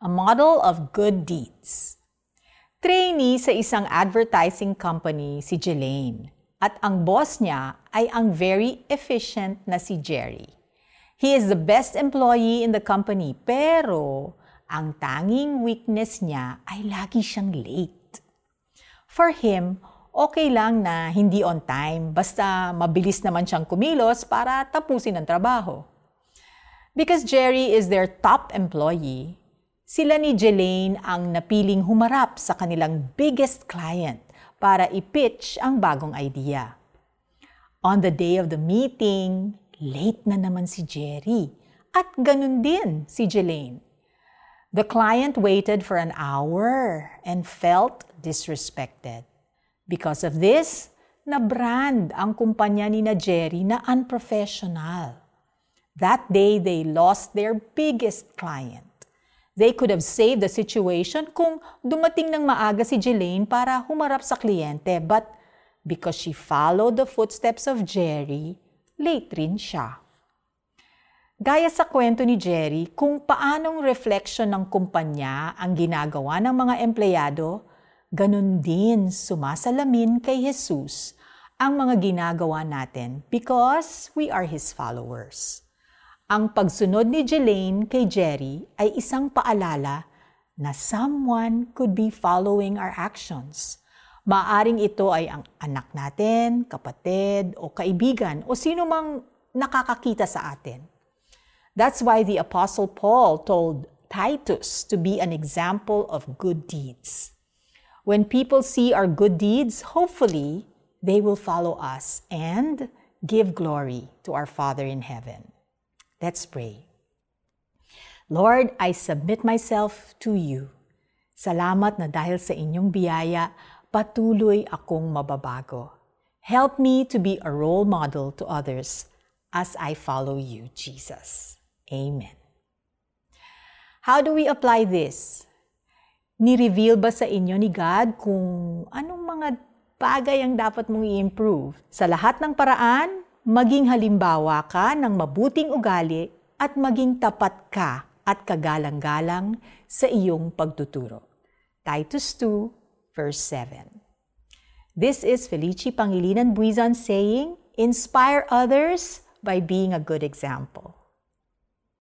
a model of good deeds. Trainee sa isang advertising company si Jelaine at ang boss niya ay ang very efficient na si Jerry. He is the best employee in the company pero ang tanging weakness niya ay lagi siyang late. For him, okay lang na hindi on time basta mabilis naman siyang kumilos para tapusin ang trabaho. Because Jerry is their top employee, sila ni Jelaine ang napiling humarap sa kanilang biggest client para i-pitch ang bagong idea. On the day of the meeting, late na naman si Jerry at ganun din si Jelaine. The client waited for an hour and felt disrespected. Because of this, na-brand ang kumpanya ni na Jerry na unprofessional. That day, they lost their biggest client. They could have saved the situation kung dumating ng maaga si Jelaine para humarap sa kliyente. But because she followed the footsteps of Jerry, late rin siya. Gaya sa kwento ni Jerry kung paanong reflection ng kumpanya ang ginagawa ng mga empleyado, ganun din sumasalamin kay Jesus ang mga ginagawa natin because we are His followers. Ang pagsunod ni Jelaine kay Jerry ay isang paalala na someone could be following our actions. Maaring ito ay ang anak natin, kapatid, o kaibigan, o sino mang nakakakita sa atin. That's why the Apostle Paul told Titus to be an example of good deeds. When people see our good deeds, hopefully, they will follow us and give glory to our Father in heaven. Let's pray. Lord, I submit myself to you. Salamat na dahil sa inyong biyaya, patuloy akong mababago. Help me to be a role model to others as I follow you, Jesus. Amen. How do we apply this? Ni-reveal ba sa inyo ni God kung anong mga bagay ang dapat mong i-improve? Sa lahat ng paraan, maging halimbawa ka ng mabuting ugali at maging tapat ka at kagalang-galang sa iyong pagtuturo. Titus 2, verse 7. This is Felici Pangilinan Buizan saying, Inspire others by being a good example.